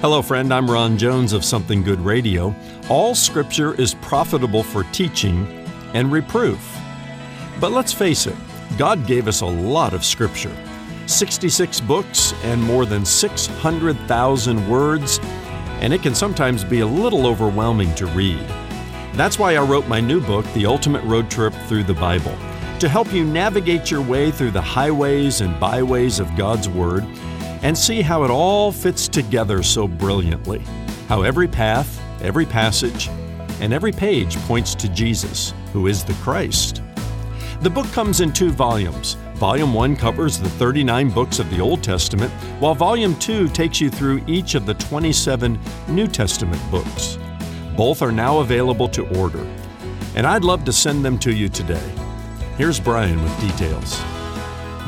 Hello, friend. I'm Ron Jones of Something Good Radio. All scripture is profitable for teaching and reproof. But let's face it, God gave us a lot of scripture 66 books and more than 600,000 words, and it can sometimes be a little overwhelming to read. That's why I wrote my new book, The Ultimate Road Trip Through the Bible, to help you navigate your way through the highways and byways of God's Word and see how it all fits together so brilliantly. How every path, every passage, and every page points to Jesus, who is the Christ. The book comes in two volumes. Volume 1 covers the 39 books of the Old Testament, while Volume 2 takes you through each of the 27 New Testament books. Both are now available to order, and I'd love to send them to you today. Here's Brian with details.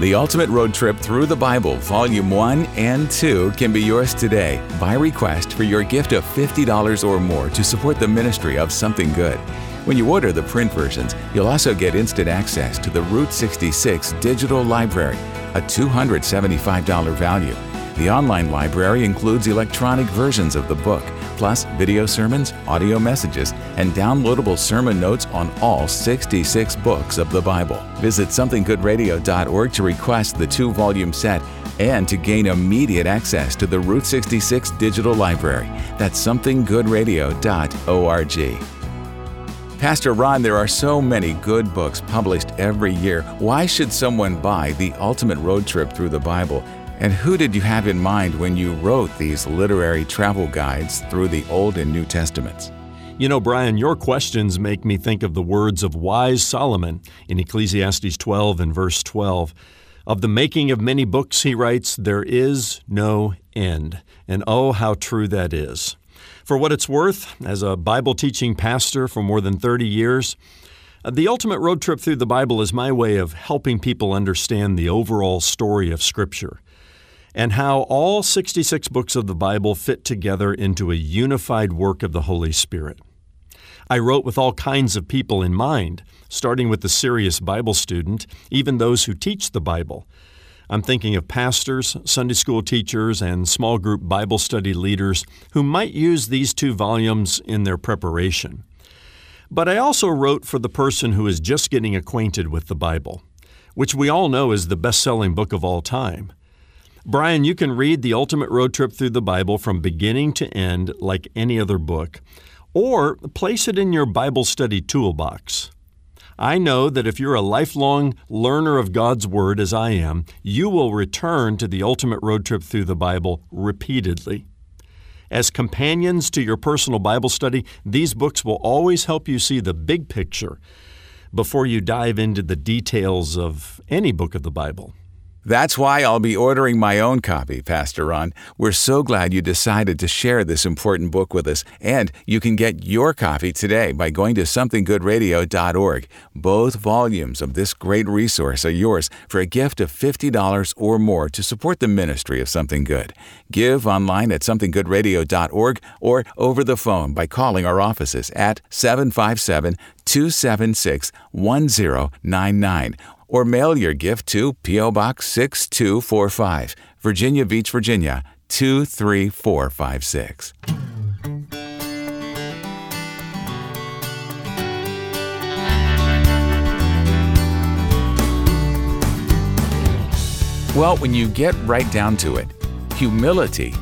The Ultimate Road Trip Through the Bible, Volume 1 and 2, can be yours today by request for your gift of $50 or more to support the ministry of Something Good. When you order the print versions, you'll also get instant access to the Route 66 Digital Library, a $275 value. The online library includes electronic versions of the book, plus video sermons, audio messages, and downloadable sermon notes on all 66 books of the Bible. Visit somethinggoodradio.org to request the two volume set and to gain immediate access to the Route 66 digital library. That's somethinggoodradio.org. Pastor Ron, there are so many good books published every year. Why should someone buy The Ultimate Road Trip Through the Bible? And who did you have in mind when you wrote these literary travel guides through the Old and New Testaments? You know, Brian, your questions make me think of the words of wise Solomon in Ecclesiastes 12 and verse 12. Of the making of many books, he writes, there is no end. And oh, how true that is. For what it's worth, as a Bible teaching pastor for more than 30 years, the ultimate road trip through the Bible is my way of helping people understand the overall story of Scripture and how all 66 books of the Bible fit together into a unified work of the Holy Spirit. I wrote with all kinds of people in mind, starting with the serious Bible student, even those who teach the Bible. I'm thinking of pastors, Sunday school teachers, and small group Bible study leaders who might use these two volumes in their preparation. But I also wrote for the person who is just getting acquainted with the Bible, which we all know is the best selling book of all time. Brian, you can read The Ultimate Road Trip Through the Bible from beginning to end like any other book, or place it in your Bible study toolbox. I know that if you're a lifelong learner of God's Word, as I am, you will return to the ultimate road trip through the Bible repeatedly. As companions to your personal Bible study, these books will always help you see the big picture before you dive into the details of any book of the Bible. That's why I'll be ordering my own copy, Pastor Ron. We're so glad you decided to share this important book with us, and you can get your copy today by going to somethinggoodradio.org. Both volumes of this great resource are yours for a gift of $50 or more to support the ministry of Something Good. Give online at somethinggoodradio.org or over the phone by calling our offices at 757 276 1099 or mail your gift to P.O. Box 6245, Virginia Beach, Virginia 23456. Well, when you get right down to it, humility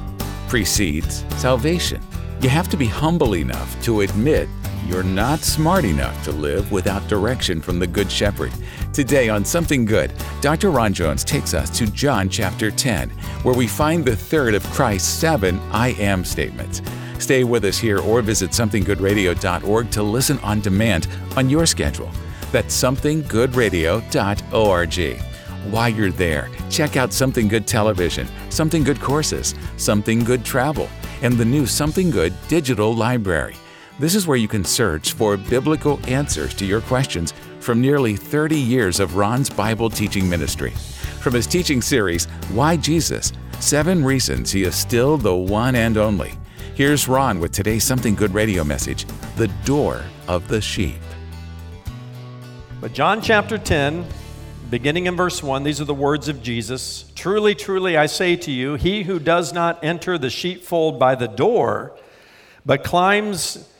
precedes salvation. You have to be humble enough to admit you're not smart enough to live without direction from the Good Shepherd. Today on Something Good, Dr. Ron Jones takes us to John chapter 10, where we find the third of Christ's seven I am statements. Stay with us here or visit somethinggoodradio.org to listen on demand on your schedule. That's somethinggoodradio.org. While you're there, check out Something Good Television, Something Good Courses, Something Good Travel, and the new Something Good Digital Library. This is where you can search for biblical answers to your questions from nearly 30 years of Ron's Bible teaching ministry. From his teaching series, Why Jesus? Seven Reasons He is Still the One and Only. Here's Ron with today's Something Good radio message The Door of the Sheep. But John chapter 10, beginning in verse 1, these are the words of Jesus Truly, truly, I say to you, he who does not enter the sheepfold by the door, but climbs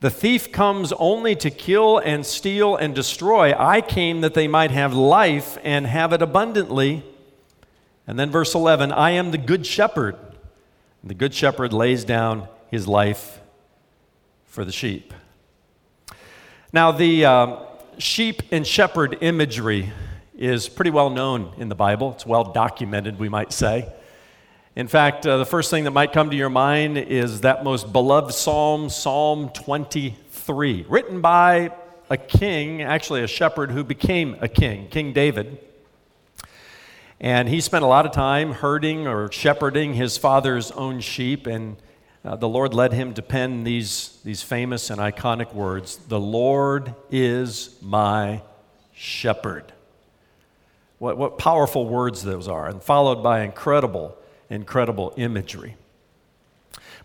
The thief comes only to kill and steal and destroy. I came that they might have life and have it abundantly. And then verse 11 I am the good shepherd. The good shepherd lays down his life for the sheep. Now, the. Uh, sheep and shepherd imagery is pretty well known in the Bible. It's well documented, we might say. In fact, uh, the first thing that might come to your mind is that most beloved psalm, Psalm 23, written by a king, actually a shepherd who became a king, King David. And he spent a lot of time herding or shepherding his father's own sheep. And uh, the Lord led him to pen these, these famous and iconic words The Lord is my shepherd. What, what powerful words those are, and followed by incredible, incredible imagery.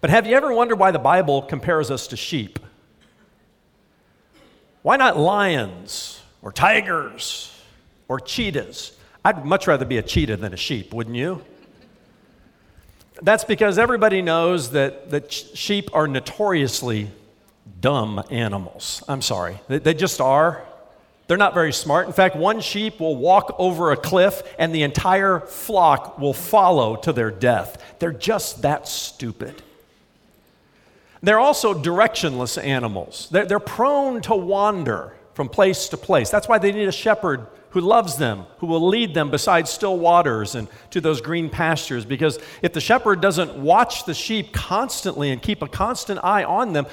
But have you ever wondered why the Bible compares us to sheep? Why not lions or tigers or cheetahs? I'd much rather be a cheetah than a sheep, wouldn't you? That's because everybody knows that, that sheep are notoriously dumb animals. I'm sorry, they, they just are. They're not very smart. In fact, one sheep will walk over a cliff and the entire flock will follow to their death. They're just that stupid. They're also directionless animals. They're, they're prone to wander from place to place. That's why they need a shepherd who loves them, who will lead them beside still waters and to those green pastures. Because if the shepherd doesn't watch the sheep constantly and keep a constant eye on them,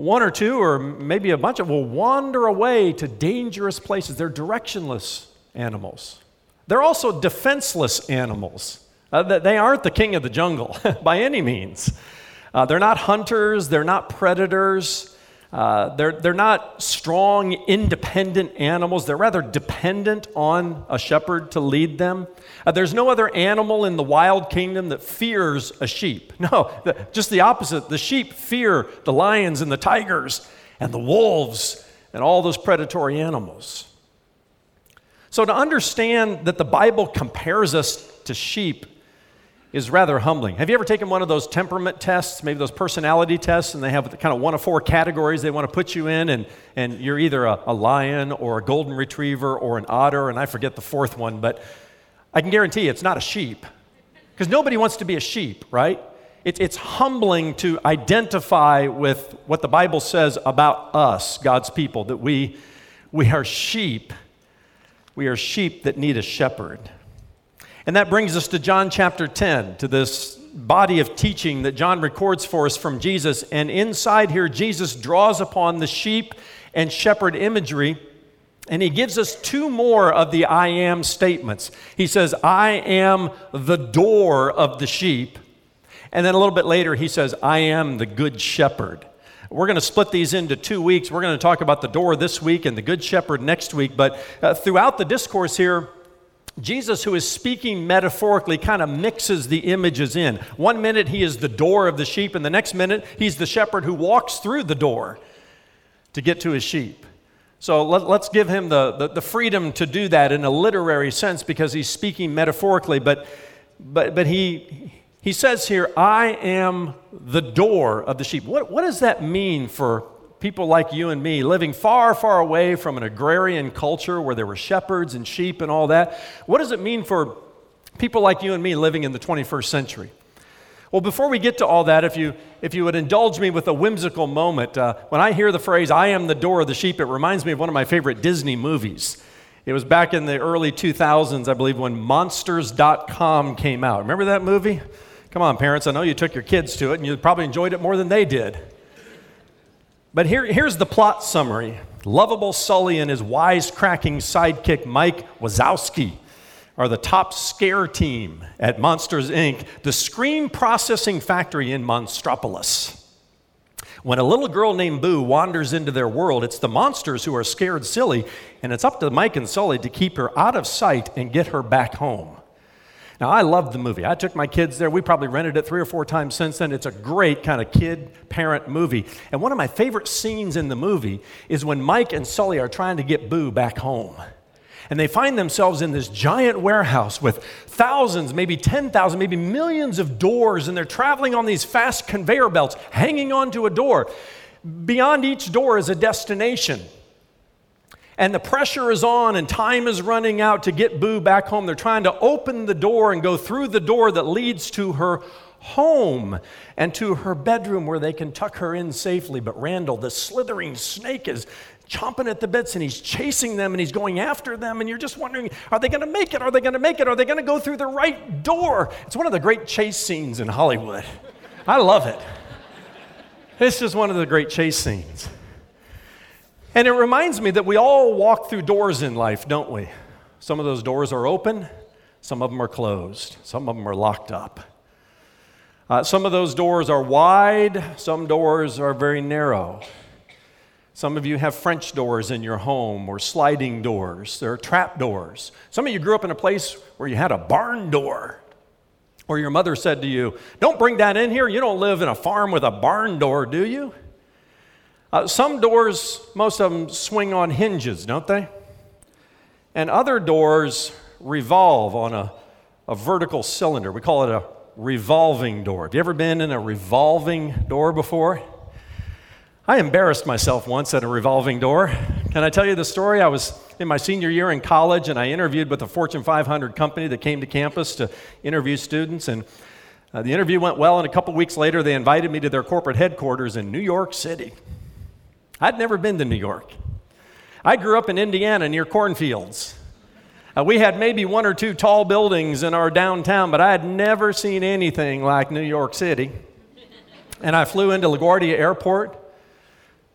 one or two, or maybe a bunch of, will wander away to dangerous places. They're directionless animals. They're also defenseless animals. Uh, they aren't the king of the jungle by any means. Uh, they're not hunters, they're not predators. Uh, they're, they're not strong, independent animals. They're rather dependent on a shepherd to lead them. Uh, there's no other animal in the wild kingdom that fears a sheep. No, the, just the opposite. The sheep fear the lions and the tigers and the wolves and all those predatory animals. So, to understand that the Bible compares us to sheep is rather humbling. Have you ever taken one of those temperament tests, maybe those personality tests, and they have kind of one of four categories they want to put you in, and, and you're either a, a lion or a golden retriever or an otter, and I forget the fourth one, but I can guarantee you it's not a sheep. Because nobody wants to be a sheep, right? It, it's humbling to identify with what the Bible says about us, God's people, that we, we are sheep. We are sheep that need a shepherd. And that brings us to John chapter 10, to this body of teaching that John records for us from Jesus. And inside here, Jesus draws upon the sheep and shepherd imagery. And he gives us two more of the I am statements. He says, I am the door of the sheep. And then a little bit later, he says, I am the good shepherd. We're going to split these into two weeks. We're going to talk about the door this week and the good shepherd next week. But uh, throughout the discourse here, Jesus, who is speaking metaphorically, kind of mixes the images in. One minute he is the door of the sheep, and the next minute he's the shepherd who walks through the door to get to his sheep. So let, us give him the, the, the, freedom to do that in a literary sense because he's speaking metaphorically. But, but, but he, he says here, I am the door of the sheep. What, what does that mean for people like you and me living far, far away from an agrarian culture where there were shepherds and sheep and all that. What does it mean for people like you and me living in the 21st century? Well, before we get to all that, if you, if you would indulge me with a whimsical moment, uh, when I hear the phrase, I am the door of the sheep, it reminds me of one of my favorite Disney movies. It was back in the early 2000s, I believe, when Monsters.com came out. Remember that movie? Come on, parents, I know you took your kids to it and you probably enjoyed it more than they did. But here, here's the plot summary Lovable Sully and his wisecracking sidekick Mike Wazowski are the top scare team at Monsters Inc., the screen processing factory in Monstropolis. When a little girl named Boo wanders into their world, it's the monsters who are scared silly, and it's up to Mike and Sully to keep her out of sight and get her back home. Now, I loved the movie. I took my kids there. We probably rented it three or four times since then. It's a great kind of kid parent movie. And one of my favorite scenes in the movie is when Mike and Sully are trying to get Boo back home. And they find themselves in this giant warehouse with thousands, maybe 10,000, maybe millions of doors, and they're traveling on these fast conveyor belts, hanging onto a door. Beyond each door is a destination and the pressure is on and time is running out to get Boo back home. They're trying to open the door and go through the door that leads to her home and to her bedroom where they can tuck her in safely. But Randall, the slithering snake, is chomping at the bits and he's chasing them and he's going after them. And you're just wondering, are they going to make it? Are they going to make it? Are they going to go through the right door? It's one of the great chase scenes in Hollywood. I love it. It's just one of the great chase scenes. And it reminds me that we all walk through doors in life, don't we? Some of those doors are open, some of them are closed, some of them are locked up. Uh, some of those doors are wide, some doors are very narrow. Some of you have French doors in your home or sliding doors. There are trap doors. Some of you grew up in a place where you had a barn door. Or your mother said to you, Don't bring that in here. You don't live in a farm with a barn door, do you? Uh, some doors, most of them swing on hinges, don't they? And other doors revolve on a, a vertical cylinder. We call it a revolving door. Have you ever been in a revolving door before? I embarrassed myself once at a revolving door. Can I tell you the story? I was in my senior year in college and I interviewed with a Fortune 500 company that came to campus to interview students. And uh, the interview went well, and a couple weeks later, they invited me to their corporate headquarters in New York City. I'd never been to New York. I grew up in Indiana near cornfields. Uh, we had maybe one or two tall buildings in our downtown, but I had never seen anything like New York City. And I flew into LaGuardia Airport,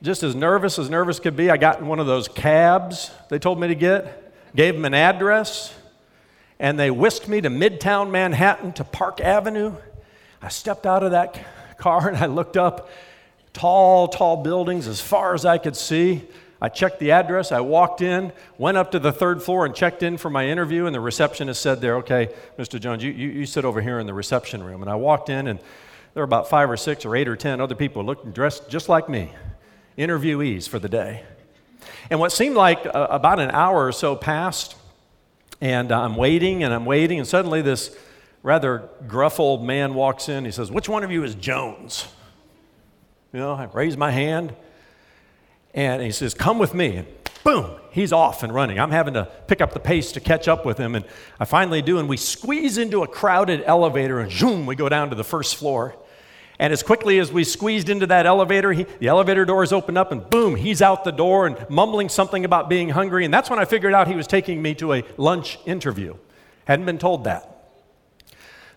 just as nervous as nervous could be. I got in one of those cabs they told me to get, gave them an address, and they whisked me to Midtown Manhattan to Park Avenue. I stepped out of that car and I looked up, tall, tall buildings as far as I could see. I checked the address. I walked in, went up to the third floor, and checked in for my interview. And the receptionist said there, Okay, Mr. Jones, you, you, you sit over here in the reception room. And I walked in, and there were about five or six or eight or ten other people looking dressed just like me, interviewees for the day. And what seemed like uh, about an hour or so passed, and I'm waiting and I'm waiting, and suddenly this rather gruff old man walks in. He says, Which one of you is Jones? You know, I raise my hand and he says, Come with me. And boom, he's off and running. I'm having to pick up the pace to catch up with him. And I finally do, and we squeeze into a crowded elevator and zoom, we go down to the first floor. And as quickly as we squeezed into that elevator, he, the elevator doors open up and boom, he's out the door and mumbling something about being hungry. And that's when I figured out he was taking me to a lunch interview. Hadn't been told that.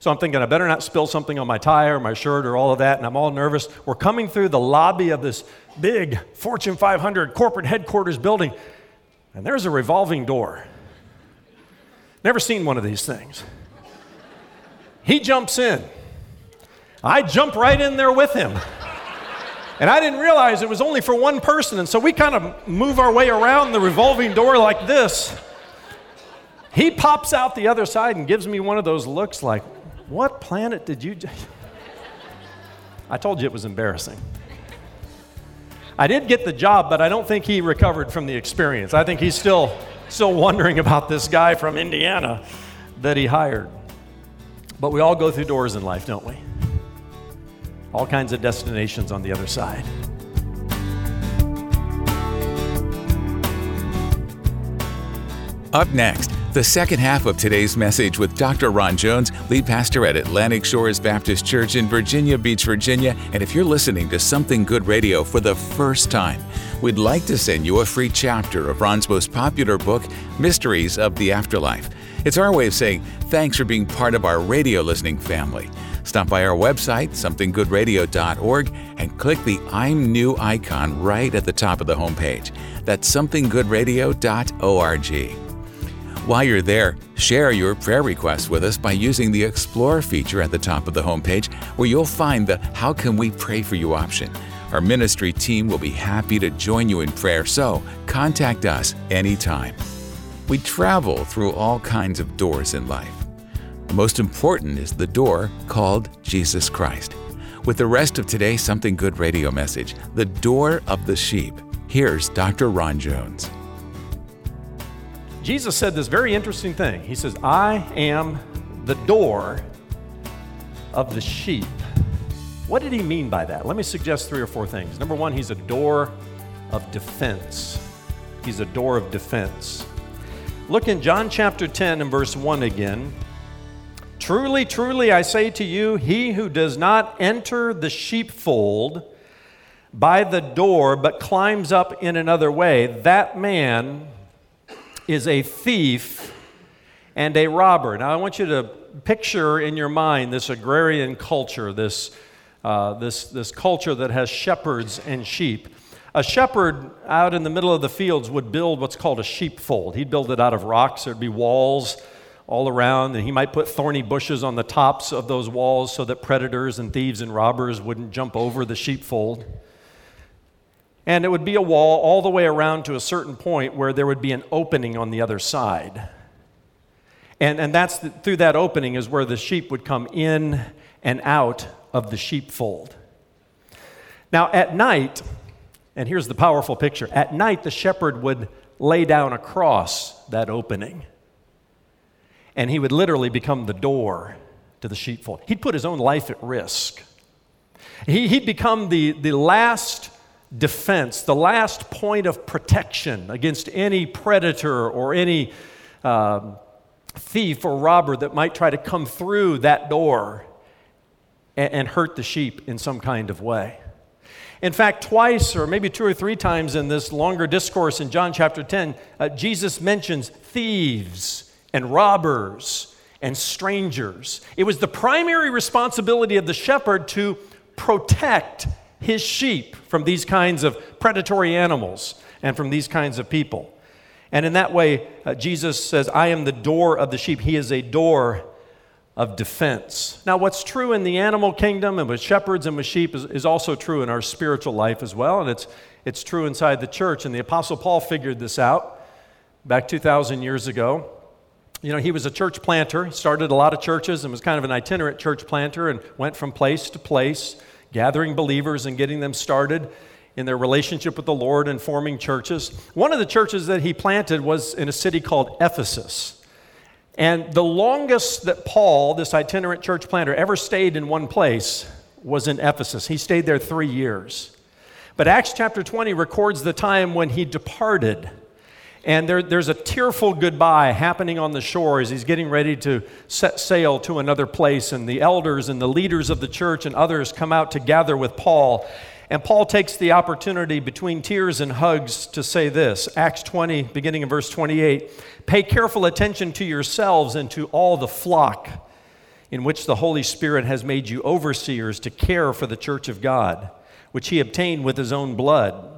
So I'm thinking, I better not spill something on my tie or my shirt or all of that, and I'm all nervous. We're coming through the lobby of this big Fortune 500 corporate headquarters building, and there's a revolving door. Never seen one of these things. He jumps in. I jump right in there with him. And I didn't realize it was only for one person, and so we kind of move our way around the revolving door like this. He pops out the other side and gives me one of those looks like, what planet did you? I told you it was embarrassing. I did get the job, but I don't think he recovered from the experience. I think he's still, still wondering about this guy from Indiana that he hired. But we all go through doors in life, don't we? All kinds of destinations on the other side. Up next, The second half of today's message with Dr. Ron Jones, lead pastor at Atlantic Shores Baptist Church in Virginia Beach, Virginia. And if you're listening to Something Good Radio for the first time, we'd like to send you a free chapter of Ron's most popular book, Mysteries of the Afterlife. It's our way of saying thanks for being part of our radio listening family. Stop by our website, somethinggoodradio.org, and click the I'm New icon right at the top of the homepage. That's somethinggoodradio.org. While you're there, share your prayer requests with us by using the Explore feature at the top of the homepage, where you'll find the How Can We Pray For You option. Our ministry team will be happy to join you in prayer, so contact us anytime. We travel through all kinds of doors in life. The most important is the door called Jesus Christ. With the rest of today's Something Good radio message, The Door of the Sheep, here's Dr. Ron Jones. Jesus said this very interesting thing. He says, I am the door of the sheep. What did he mean by that? Let me suggest three or four things. Number one, he's a door of defense. He's a door of defense. Look in John chapter 10 and verse 1 again. Truly, truly, I say to you, he who does not enter the sheepfold by the door, but climbs up in another way, that man is a thief and a robber. Now, I want you to picture in your mind this agrarian culture, this, uh, this, this culture that has shepherds and sheep. A shepherd out in the middle of the fields would build what's called a sheepfold. He'd build it out of rocks, there'd be walls all around, and he might put thorny bushes on the tops of those walls so that predators and thieves and robbers wouldn't jump over the sheepfold. And it would be a wall all the way around to a certain point where there would be an opening on the other side. And, and that's the, through that opening is where the sheep would come in and out of the sheepfold. Now, at night, and here's the powerful picture at night, the shepherd would lay down across that opening. And he would literally become the door to the sheepfold. He'd put his own life at risk. He, he'd become the, the last defense, the last point of protection against any predator or any uh, thief or robber that might try to come through that door and, and hurt the sheep in some kind of way. In fact, twice or maybe two or three times in this longer discourse in John chapter 10, uh, Jesus mentions thieves and robbers and strangers. It was the primary responsibility of the shepherd to protect his sheep from these kinds of predatory animals and from these kinds of people. And in that way, uh, Jesus says, I am the door of the sheep. He is a door of defense. Now, what's true in the animal kingdom and with shepherds and with sheep is, is also true in our spiritual life as well, and it's, it's true inside the church. And the Apostle Paul figured this out back 2,000 years ago. You know, he was a church planter. Started a lot of churches and was kind of an itinerant church planter and went from place to place gathering believers and getting them started in their relationship with the Lord and forming churches. One of the churches that he planted was in a city called Ephesus. And the longest that Paul, this itinerant church planter, ever stayed in one place was in Ephesus. He stayed there three years. But Acts chapter 20 records the time when he departed and there, there's a tearful goodbye happening on the shore as he's getting ready to set sail to another place. And the elders and the leaders of the church and others come out to gather with Paul. And Paul takes the opportunity between tears and hugs to say this Acts 20, beginning in verse 28 Pay careful attention to yourselves and to all the flock in which the Holy Spirit has made you overseers to care for the church of God, which he obtained with his own blood.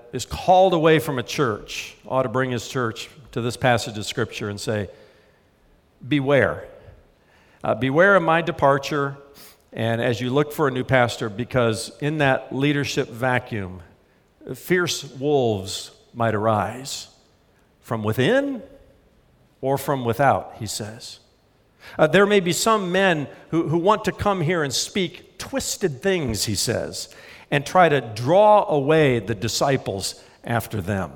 is called away from a church ought to bring his church to this passage of Scripture and say, Beware. Uh, beware of my departure, and as you look for a new pastor, because in that leadership vacuum, fierce wolves might arise from within or from without, he says. Uh, there may be some men who, who want to come here and speak twisted things, he says, and try to draw away the disciples after them.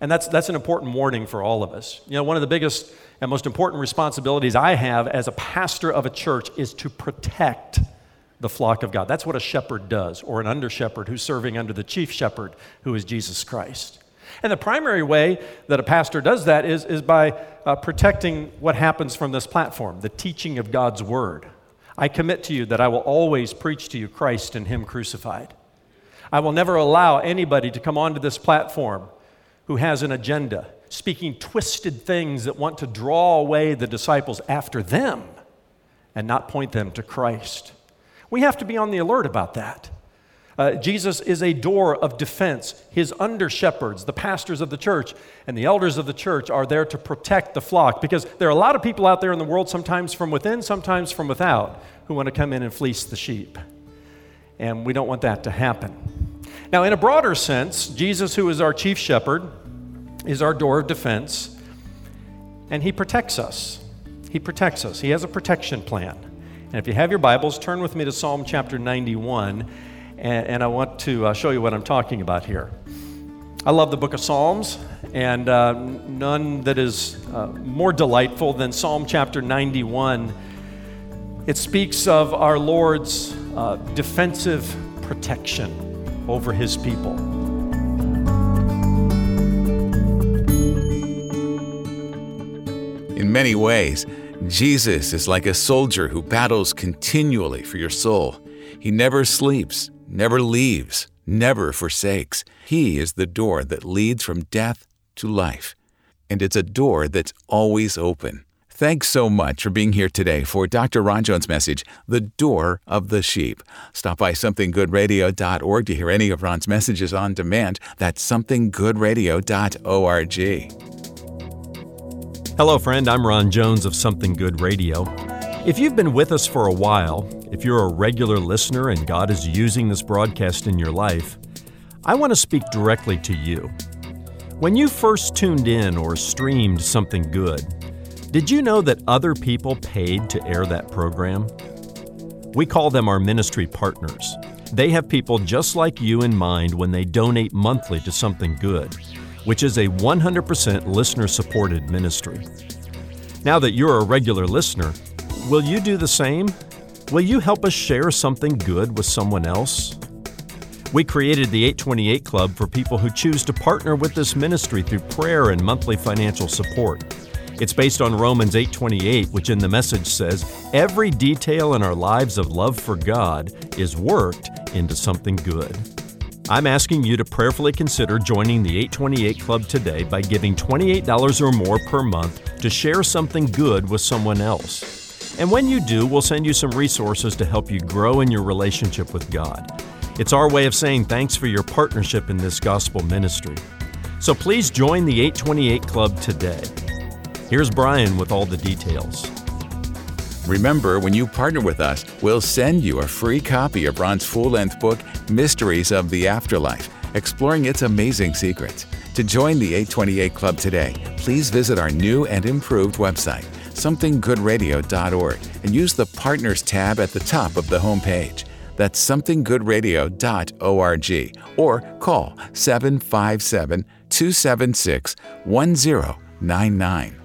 And that's, that's an important warning for all of us. You know, one of the biggest and most important responsibilities I have as a pastor of a church is to protect the flock of God. That's what a shepherd does, or an under shepherd who's serving under the chief shepherd, who is Jesus Christ. And the primary way that a pastor does that is, is by uh, protecting what happens from this platform, the teaching of God's word. I commit to you that I will always preach to you Christ and Him crucified. I will never allow anybody to come onto this platform who has an agenda, speaking twisted things that want to draw away the disciples after them and not point them to Christ. We have to be on the alert about that. Uh, Jesus is a door of defense. His under shepherds, the pastors of the church, and the elders of the church are there to protect the flock because there are a lot of people out there in the world, sometimes from within, sometimes from without, who want to come in and fleece the sheep. And we don't want that to happen. Now, in a broader sense, Jesus, who is our chief shepherd, is our door of defense, and he protects us. He protects us. He has a protection plan. And if you have your Bibles, turn with me to Psalm chapter 91 and, and I want to uh, show you what I'm talking about here. I love the book of Psalms, and uh, none that is uh, more delightful than Psalm chapter 91. It speaks of our Lord's uh, defensive protection over his people. In many ways, Jesus is like a soldier who battles continually for your soul. He never sleeps, never leaves, never forsakes. He is the door that leads from death to life. And it's a door that's always open. Thanks so much for being here today for Dr. Ron Jones' message, The Door of the Sheep. Stop by somethinggoodradio.org to hear any of Ron's messages on demand. That's somethinggoodradio.org. Hello, friend. I'm Ron Jones of Something Good Radio. If you've been with us for a while, if you're a regular listener and God is using this broadcast in your life, I want to speak directly to you. When you first tuned in or streamed something good, did you know that other people paid to air that program? We call them our ministry partners. They have people just like you in mind when they donate monthly to something good, which is a 100% listener supported ministry. Now that you're a regular listener, will you do the same? Will you help us share something good with someone else? We created the 828 Club for people who choose to partner with this ministry through prayer and monthly financial support. It's based on Romans 8:28, which in the message says, "Every detail in our lives of love for God is worked into something good." I'm asking you to prayerfully consider joining the 828 Club today by giving $28 or more per month to share something good with someone else. And when you do, we'll send you some resources to help you grow in your relationship with God. It's our way of saying thanks for your partnership in this gospel ministry. So please join the 828 Club today. Here's Brian with all the details. Remember, when you partner with us, we'll send you a free copy of Ron's full length book, Mysteries of the Afterlife, exploring its amazing secrets. To join the 828 Club today, please visit our new and improved website somethinggoodradio.org and use the Partners tab at the top of the homepage. That's somethinggoodradio.org or call 757 276 1099.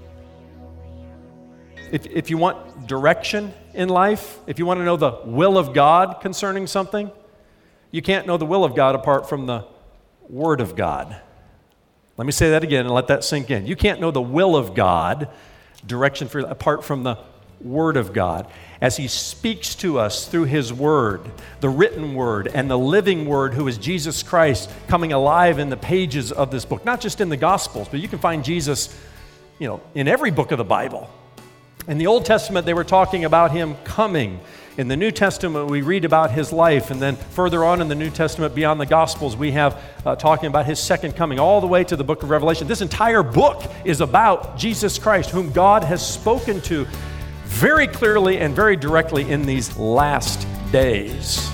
If, if you want direction in life, if you want to know the will of God concerning something, you can't know the will of God apart from the Word of God. Let me say that again and let that sink in. You can't know the will of God direction for apart from the Word of God. As He speaks to us through His Word, the written Word, and the living Word, who is Jesus Christ, coming alive in the pages of this book. Not just in the Gospels, but you can find Jesus, you know, in every book of the Bible. In the Old Testament, they were talking about Him coming in the New Testament, we read about his life, and then further on in the New Testament, beyond the Gospels, we have uh, talking about his second coming, all the way to the book of Revelation. This entire book is about Jesus Christ, whom God has spoken to very clearly and very directly in these last days.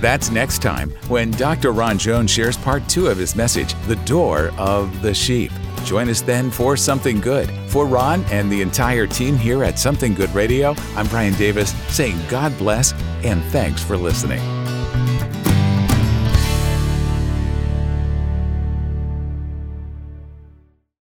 That's next time when Dr. Ron Jones shares part two of his message, The Door of the Sheep. Join us then for Something Good. For Ron and the entire team here at Something Good Radio, I'm Brian Davis saying God bless and thanks for listening.